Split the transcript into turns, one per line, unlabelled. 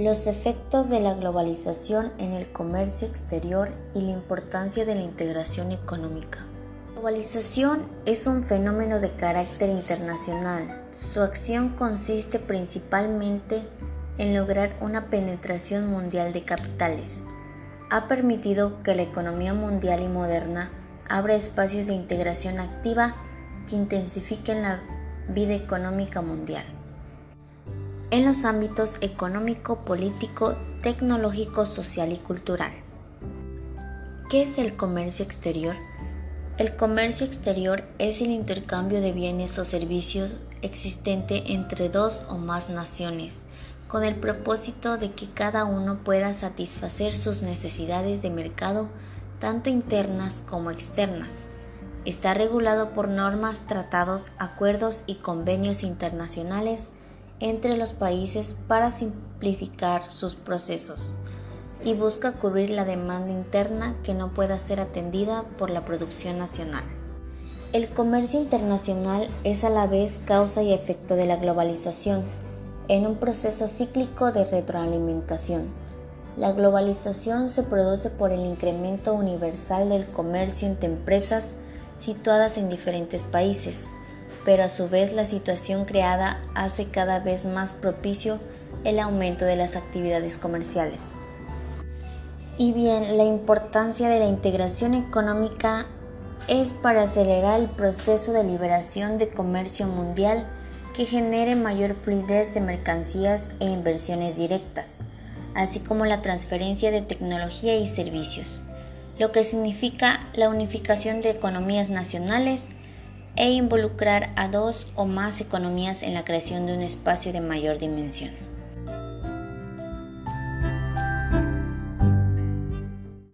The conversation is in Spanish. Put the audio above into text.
Los efectos de la globalización en el comercio exterior y la importancia de la integración económica. La globalización es un fenómeno de carácter internacional. Su acción consiste principalmente en lograr una penetración mundial de capitales. Ha permitido que la economía mundial y moderna abra espacios de integración activa que intensifiquen la vida económica mundial en los ámbitos económico, político, tecnológico, social y cultural. ¿Qué es el comercio exterior? El comercio exterior es el intercambio de bienes o servicios existente entre dos o más naciones, con el propósito de que cada uno pueda satisfacer sus necesidades de mercado, tanto internas como externas. Está regulado por normas, tratados, acuerdos y convenios internacionales entre los países para simplificar sus procesos y busca cubrir la demanda interna que no pueda ser atendida por la producción nacional. El comercio internacional es a la vez causa y efecto de la globalización, en un proceso cíclico de retroalimentación. La globalización se produce por el incremento universal del comercio entre empresas situadas en diferentes países, pero a su vez la situación creada hace cada vez más propicio el aumento de las actividades comerciales. Y bien, la importancia de la integración económica es para acelerar el proceso de liberación de comercio mundial que genere mayor fluidez de mercancías e inversiones directas, así como la transferencia de tecnología y servicios, lo que significa la unificación de economías nacionales e involucrar a dos o más economías en la creación de un espacio de mayor dimensión.